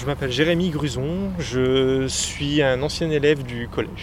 Je m'appelle Jérémy Gruson, je suis un ancien élève du collège.